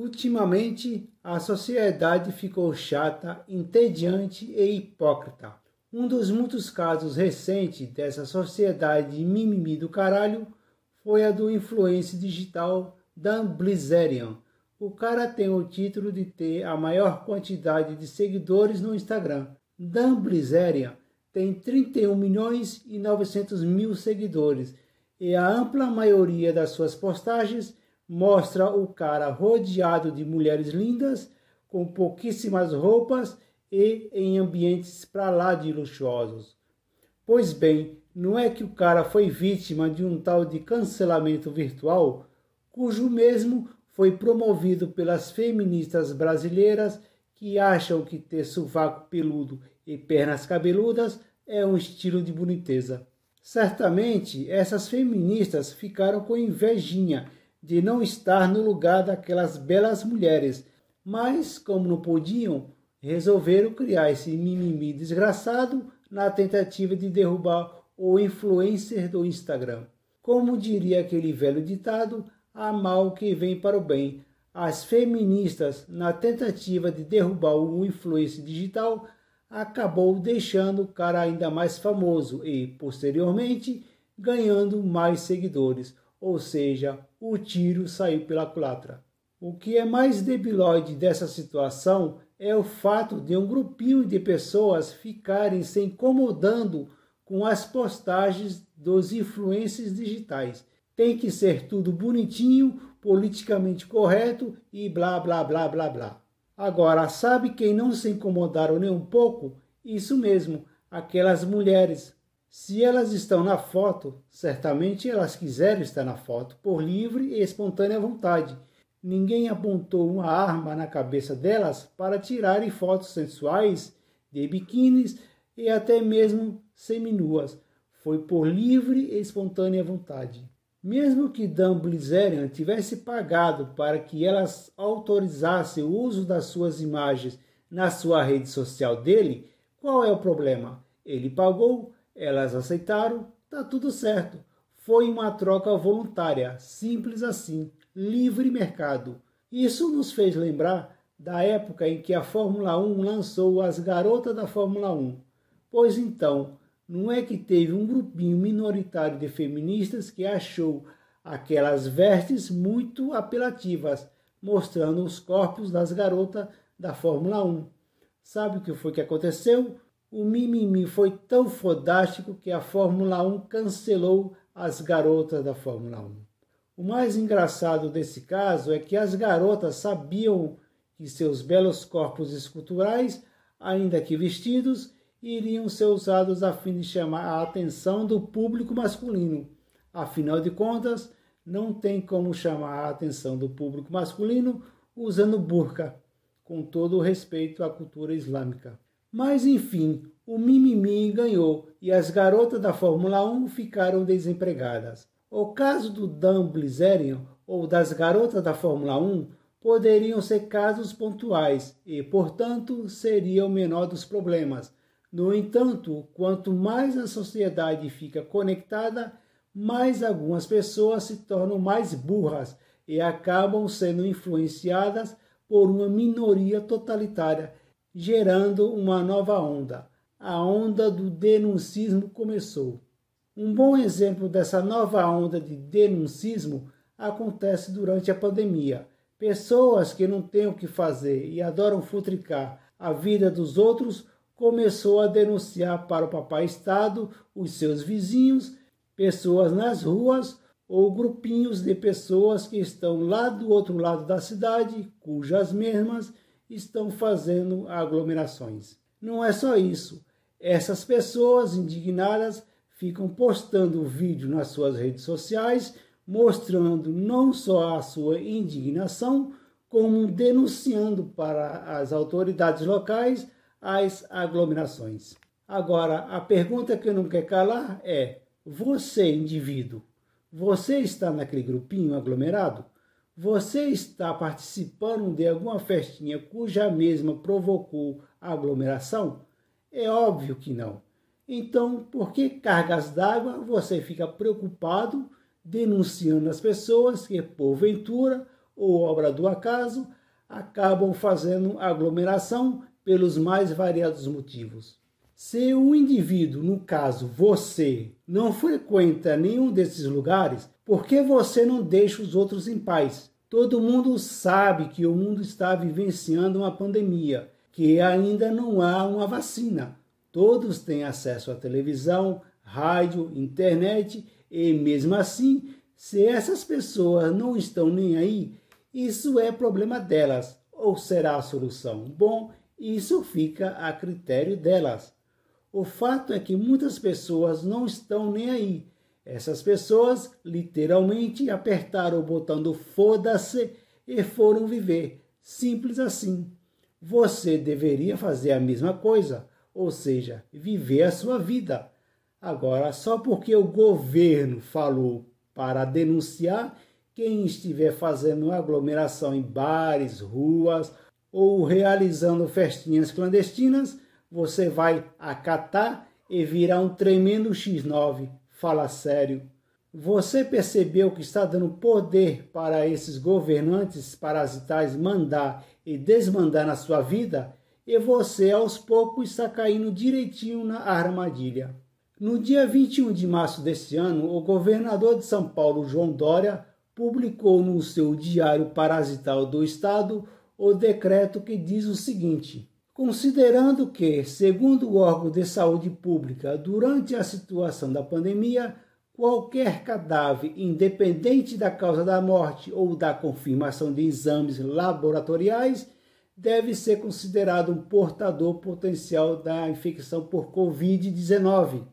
Ultimamente, a sociedade ficou chata, entediante e hipócrita. Um dos muitos casos recentes dessa sociedade de mimimi do caralho foi a do influencer digital Dan Blizzerian. O cara tem o título de ter a maior quantidade de seguidores no Instagram. Dan Blizzerian tem 31 milhões e 900 mil seguidores e a ampla maioria das suas postagens mostra o cara rodeado de mulheres lindas, com pouquíssimas roupas e em ambientes para lá de luxuosos. Pois bem, não é que o cara foi vítima de um tal de cancelamento virtual, cujo mesmo foi promovido pelas feministas brasileiras que acham que ter sovaco peludo e pernas cabeludas é um estilo de boniteza. Certamente essas feministas ficaram com invejinha de não estar no lugar daquelas belas mulheres, mas como não podiam, resolveram criar esse mimimi desgraçado na tentativa de derrubar o influencer do Instagram. Como diria aquele velho ditado, há mal que vem para o bem. As feministas, na tentativa de derrubar o influencer digital, acabou deixando o cara ainda mais famoso e, posteriormente, ganhando mais seguidores ou seja, o tiro saiu pela culatra. O que é mais debilóide dessa situação é o fato de um grupinho de pessoas ficarem se incomodando com as postagens dos influencers digitais. Tem que ser tudo bonitinho, politicamente correto e blá blá blá blá blá. Agora, sabe quem não se incomodaram nem um pouco? Isso mesmo, aquelas mulheres se elas estão na foto, certamente elas quiseram estar na foto por livre e espontânea vontade. Ninguém apontou uma arma na cabeça delas para tirarem fotos sensuais de biquínis e até mesmo seminuas. Foi por livre e espontânea vontade. Mesmo que Dan Blizzerian tivesse pagado para que elas autorizassem o uso das suas imagens na sua rede social dele, qual é o problema? Ele pagou elas aceitaram, tá tudo certo. Foi uma troca voluntária, simples assim, livre mercado. Isso nos fez lembrar da época em que a Fórmula 1 lançou as garotas da Fórmula 1. Pois então, não é que teve um grupinho minoritário de feministas que achou aquelas vestes muito apelativas, mostrando os corpos das garotas da Fórmula 1. Sabe o que foi que aconteceu? O mimimi foi tão fodástico que a Fórmula 1 cancelou as garotas da Fórmula 1. O mais engraçado desse caso é que as garotas sabiam que seus belos corpos esculturais, ainda que vestidos, iriam ser usados a fim de chamar a atenção do público masculino. Afinal de contas, não tem como chamar a atenção do público masculino usando burca, com todo o respeito à cultura islâmica. Mas enfim, o mimimi ganhou e as garotas da Fórmula 1 ficaram desempregadas. O caso do Dan Blizzerian ou das garotas da Fórmula 1 poderiam ser casos pontuais e, portanto, seria o menor dos problemas. No entanto, quanto mais a sociedade fica conectada, mais algumas pessoas se tornam mais burras e acabam sendo influenciadas por uma minoria totalitária gerando uma nova onda. A onda do denuncismo começou. Um bom exemplo dessa nova onda de denuncismo acontece durante a pandemia. Pessoas que não têm o que fazer e adoram futricar a vida dos outros começou a denunciar para o papai Estado os seus vizinhos, pessoas nas ruas ou grupinhos de pessoas que estão lá do outro lado da cidade, cujas mesmas estão fazendo aglomerações. Não é só isso. Essas pessoas indignadas ficam postando vídeo nas suas redes sociais mostrando não só a sua indignação, como denunciando para as autoridades locais as aglomerações. Agora, a pergunta que eu não quero calar é: você, indivíduo, você está naquele grupinho aglomerado? Você está participando de alguma festinha cuja mesma provocou aglomeração? É óbvio que não. Então, por que cargas d'água você fica preocupado denunciando as pessoas que, porventura, ou obra do acaso, acabam fazendo aglomeração pelos mais variados motivos. Se o indivíduo, no caso você, não frequenta nenhum desses lugares, por que você não deixa os outros em paz? Todo mundo sabe que o mundo está vivenciando uma pandemia, que ainda não há uma vacina. Todos têm acesso à televisão, rádio, internet e mesmo assim, se essas pessoas não estão nem aí, isso é problema delas ou será a solução? Bom, isso fica a critério delas. O fato é que muitas pessoas não estão nem aí. Essas pessoas literalmente apertaram o botão do foda-se e foram viver. Simples assim. Você deveria fazer a mesma coisa, ou seja, viver a sua vida. Agora, só porque o governo falou para denunciar quem estiver fazendo aglomeração em bares, ruas ou realizando festinhas clandestinas, você vai acatar e virar um tremendo X9. Fala sério. Você percebeu que está dando poder para esses governantes parasitais mandar e desmandar na sua vida? E você aos poucos está caindo direitinho na armadilha. No dia 21 de março deste ano, o governador de São Paulo, João Dória, publicou no seu Diário Parasital do Estado o decreto que diz o seguinte: considerando que, segundo o órgão de saúde pública, durante a situação da pandemia, qualquer cadáver, independente da causa da morte ou da confirmação de exames laboratoriais, deve ser considerado um portador potencial da infecção por Covid-19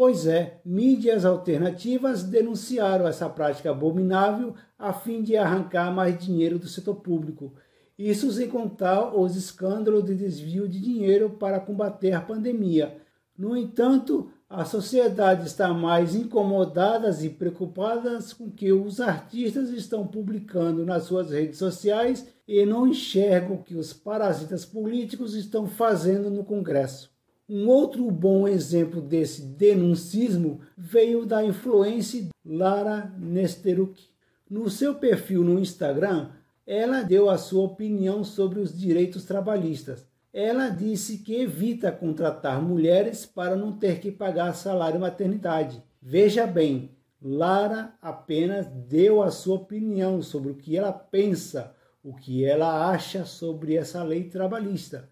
Pois é, mídias alternativas denunciaram essa prática abominável a fim de arrancar mais dinheiro do setor público. Isso sem contar os escândalos de desvio de dinheiro para combater a pandemia. No entanto, a sociedade está mais incomodada e preocupada com o que os artistas estão publicando nas suas redes sociais e não enxergam o que os parasitas políticos estão fazendo no Congresso. Um outro bom exemplo desse denuncismo veio da influência Lara Nesteruk. No seu perfil no Instagram, ela deu a sua opinião sobre os direitos trabalhistas. Ela disse que evita contratar mulheres para não ter que pagar salário maternidade. Veja bem, Lara apenas deu a sua opinião sobre o que ela pensa, o que ela acha sobre essa lei trabalhista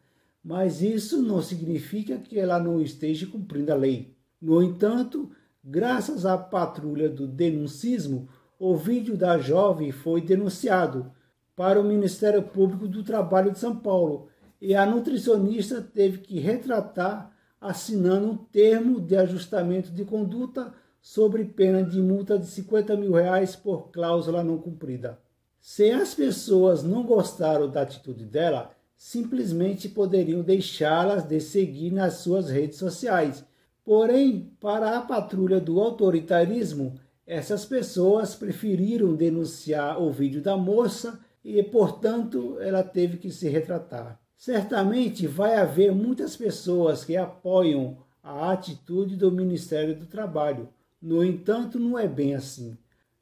mas isso não significa que ela não esteja cumprindo a lei. No entanto, graças à patrulha do denuncismo, o vídeo da jovem foi denunciado para o Ministério Público do Trabalho de São Paulo e a nutricionista teve que retratar assinando um termo de ajustamento de conduta sobre pena de multa de 50 mil reais por cláusula não cumprida. Se as pessoas não gostaram da atitude dela, simplesmente poderiam deixá-las de seguir nas suas redes sociais. Porém, para a patrulha do autoritarismo, essas pessoas preferiram denunciar o vídeo da moça e, portanto, ela teve que se retratar. Certamente vai haver muitas pessoas que apoiam a atitude do Ministério do Trabalho. No entanto, não é bem assim.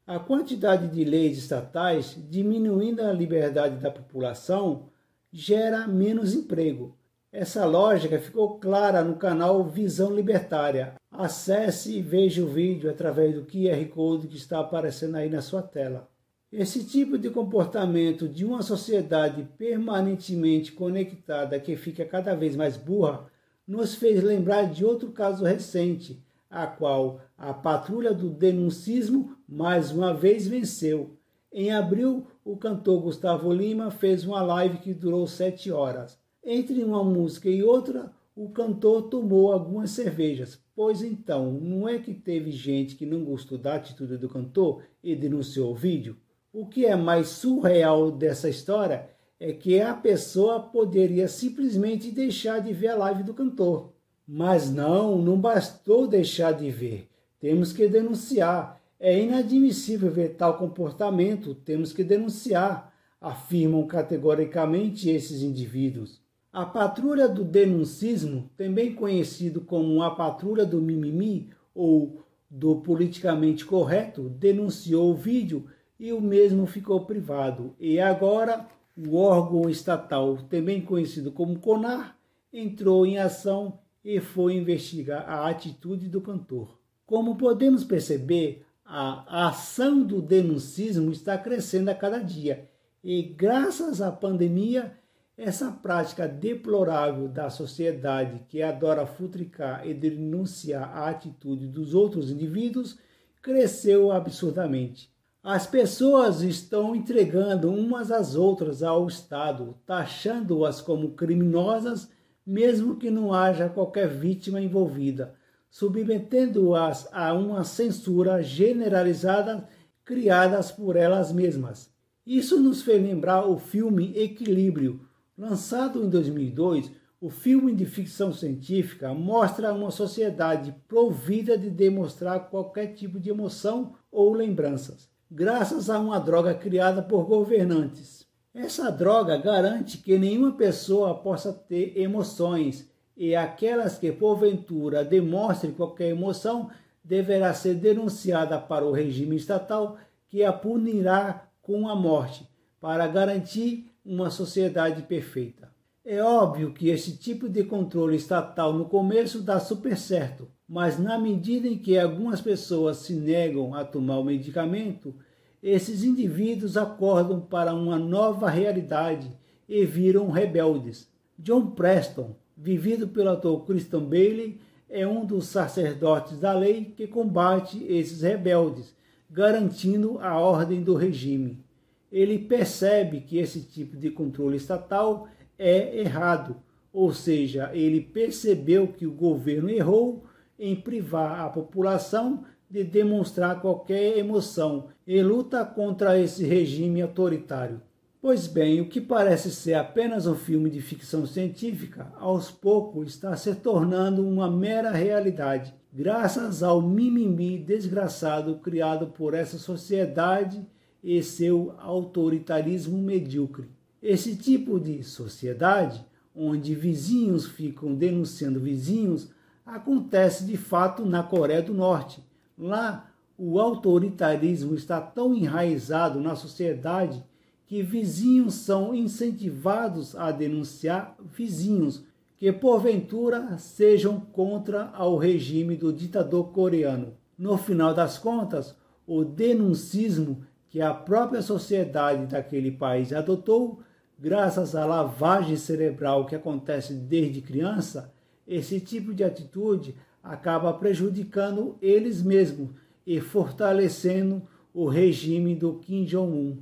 A quantidade de leis estatais diminuindo a liberdade da população gera menos emprego. Essa lógica ficou clara no canal Visão Libertária. Acesse e veja o vídeo através do QR Code que está aparecendo aí na sua tela. Esse tipo de comportamento de uma sociedade permanentemente conectada que fica cada vez mais burra nos fez lembrar de outro caso recente, a qual a patrulha do denuncismo mais uma vez venceu. Em abril, o cantor Gustavo Lima fez uma live que durou sete horas. Entre uma música e outra, o cantor tomou algumas cervejas. Pois então, não é que teve gente que não gostou da atitude do cantor e denunciou o vídeo? O que é mais surreal dessa história é que a pessoa poderia simplesmente deixar de ver a live do cantor. Mas não, não bastou deixar de ver. Temos que denunciar. É inadmissível ver tal comportamento, temos que denunciar, afirmam categoricamente esses indivíduos. A patrulha do denuncismo, também conhecido como a patrulha do mimimi ou do politicamente correto, denunciou o vídeo e o mesmo ficou privado. E agora o órgão estatal, também conhecido como CONAR, entrou em ação e foi investigar a atitude do cantor. Como podemos perceber, a ação do denuncismo está crescendo a cada dia e, graças à pandemia, essa prática deplorável da sociedade que adora futricar e denunciar a atitude dos outros indivíduos cresceu absurdamente. As pessoas estão entregando umas às outras ao Estado, taxando-as como criminosas, mesmo que não haja qualquer vítima envolvida, submetendo-as a uma censura generalizada criadas por elas mesmas. Isso nos fez lembrar o filme Equilíbrio, Lançado em 2002, o filme de ficção científica mostra uma sociedade provida de demonstrar qualquer tipo de emoção ou lembranças, graças a uma droga criada por governantes. Essa droga garante que nenhuma pessoa possa ter emoções e aquelas que porventura demonstrem qualquer emoção deverá ser denunciada para o regime estatal que a punirá com a morte, para garantir uma sociedade perfeita. É óbvio que esse tipo de controle estatal no começo dá super certo, mas na medida em que algumas pessoas se negam a tomar o medicamento, esses indivíduos acordam para uma nova realidade e viram rebeldes. John Preston, vivido pelo ator Christian Bailey, é um dos sacerdotes da lei que combate esses rebeldes, garantindo a ordem do regime ele percebe que esse tipo de controle estatal é errado, ou seja, ele percebeu que o governo errou em privar a população de demonstrar qualquer emoção e luta contra esse regime autoritário. Pois bem, o que parece ser apenas um filme de ficção científica, aos poucos está se tornando uma mera realidade, graças ao mimimi desgraçado criado por essa sociedade e seu autoritarismo medíocre. Esse tipo de sociedade, onde vizinhos ficam denunciando vizinhos, acontece de fato na Coreia do Norte. Lá, o autoritarismo está tão enraizado na sociedade que vizinhos são incentivados a denunciar vizinhos que porventura sejam contra ao regime do ditador coreano. No final das contas, o denuncismo que a própria sociedade daquele país adotou, graças à lavagem cerebral que acontece desde criança, esse tipo de atitude acaba prejudicando eles mesmos e fortalecendo o regime do Kim Jong-un.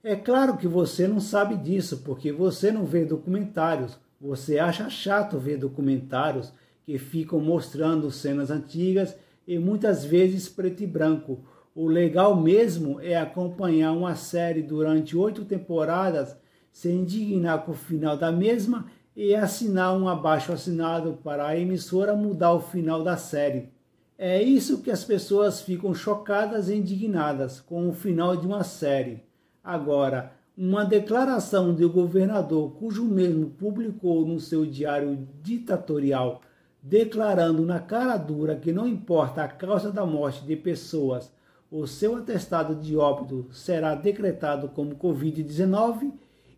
É claro que você não sabe disso, porque você não vê documentários. Você acha chato ver documentários que ficam mostrando cenas antigas e muitas vezes preto e branco, o legal mesmo é acompanhar uma série durante oito temporadas, se indignar com o final da mesma e assinar um abaixo assinado para a emissora mudar o final da série. É isso que as pessoas ficam chocadas e indignadas com o final de uma série. Agora, uma declaração do governador, cujo mesmo publicou no seu diário ditatorial, declarando na cara dura que não importa a causa da morte de pessoas o seu atestado de óbito será decretado como Covid-19,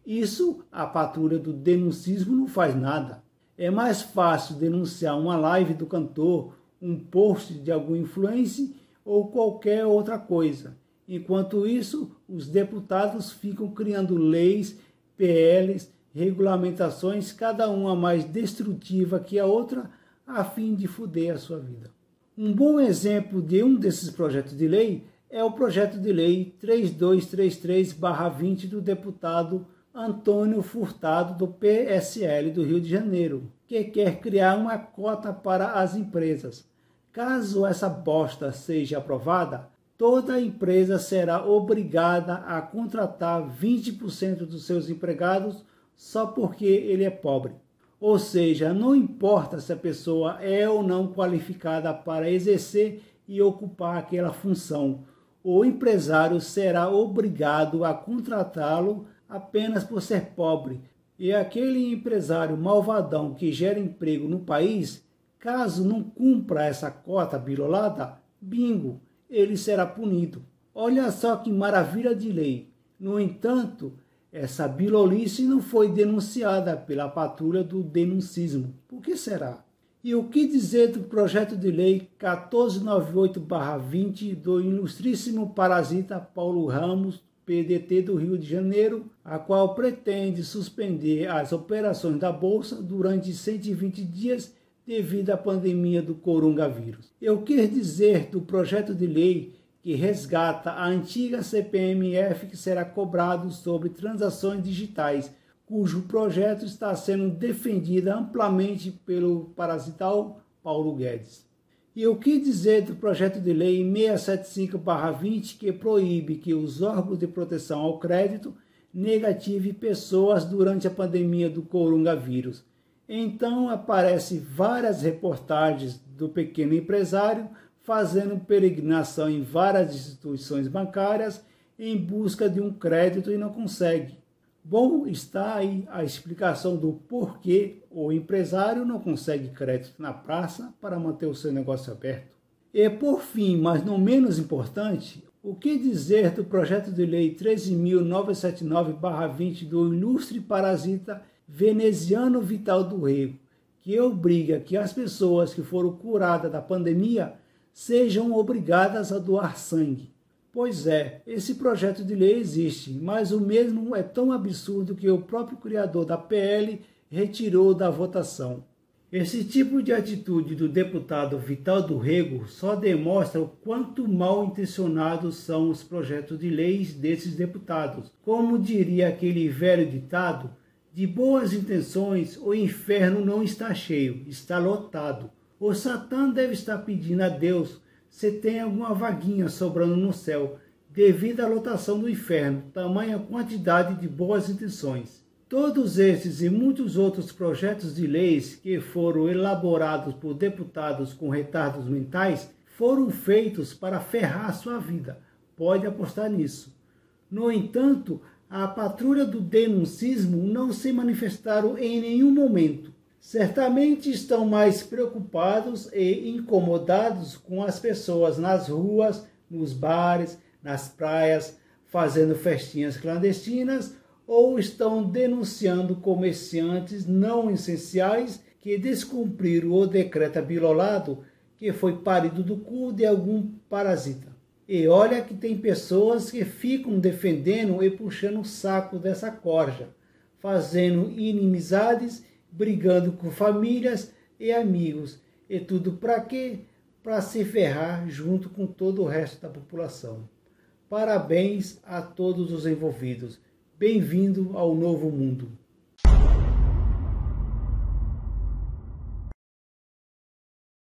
isso a patrulha do denuncismo não faz nada. É mais fácil denunciar uma live do cantor, um post de algum influencer ou qualquer outra coisa. Enquanto isso, os deputados ficam criando leis, PLs, regulamentações, cada uma mais destrutiva que a outra, a fim de fuder a sua vida. Um bom exemplo de um desses projetos de lei é o projeto de lei 3233-20 do deputado Antônio Furtado, do PSL do Rio de Janeiro, que quer criar uma cota para as empresas. Caso essa bosta seja aprovada, toda empresa será obrigada a contratar 20% dos seus empregados só porque ele é pobre. Ou seja, não importa se a pessoa é ou não qualificada para exercer e ocupar aquela função, o empresário será obrigado a contratá-lo apenas por ser pobre. E aquele empresário malvadão que gera emprego no país, caso não cumpra essa cota birolada, bingo, ele será punido. Olha só que maravilha de lei. No entanto, essa bilolice não foi denunciada pela patrulha do denuncismo. Por que será? E o que dizer do projeto de lei 1498-20 do ilustríssimo parasita Paulo Ramos, PDT do Rio de Janeiro, a qual pretende suspender as operações da Bolsa durante 120 dias devido à pandemia do coronavírus. Eu quis dizer do projeto de lei que resgata a antiga CPMF que será cobrado sobre transações digitais, cujo projeto está sendo defendido amplamente pelo parasital Paulo Guedes. E o que dizer do projeto de lei 675-20 que proíbe que os órgãos de proteção ao crédito negative pessoas durante a pandemia do coronavírus? Então aparecem várias reportagens do pequeno empresário fazendo peregrinação em várias instituições bancárias em busca de um crédito e não consegue. Bom, está aí a explicação do porquê o empresário não consegue crédito na praça para manter o seu negócio aberto. E por fim, mas não menos importante, o que dizer do projeto de lei 13.979-20 do ilustre parasita veneziano Vital do Rego, que obriga que as pessoas que foram curadas da pandemia sejam obrigadas a doar sangue. Pois é, esse projeto de lei existe, mas o mesmo é tão absurdo que o próprio criador da PL retirou da votação. Esse tipo de atitude do deputado Vital do Rego só demonstra o quanto mal intencionados são os projetos de leis desses deputados. Como diria aquele velho ditado, de boas intenções, o inferno não está cheio, está lotado. O Satã deve estar pedindo a Deus se tem alguma vaguinha sobrando no céu, devido à lotação do inferno, tamanha quantidade de boas intenções. Todos esses e muitos outros projetos de leis que foram elaborados por deputados com retardos mentais foram feitos para ferrar sua vida. Pode apostar nisso. No entanto, a patrulha do denuncismo não se manifestaram em nenhum momento. Certamente estão mais preocupados e incomodados com as pessoas nas ruas, nos bares, nas praias, fazendo festinhas clandestinas ou estão denunciando comerciantes não essenciais que descumpriram o decreto bilolado que foi parido do cu de algum parasita. E olha que tem pessoas que ficam defendendo e puxando o saco dessa corja, fazendo inimizades, brigando com famílias e amigos. E tudo para quê? Para se ferrar junto com todo o resto da população. Parabéns a todos os envolvidos. Bem-vindo ao novo mundo.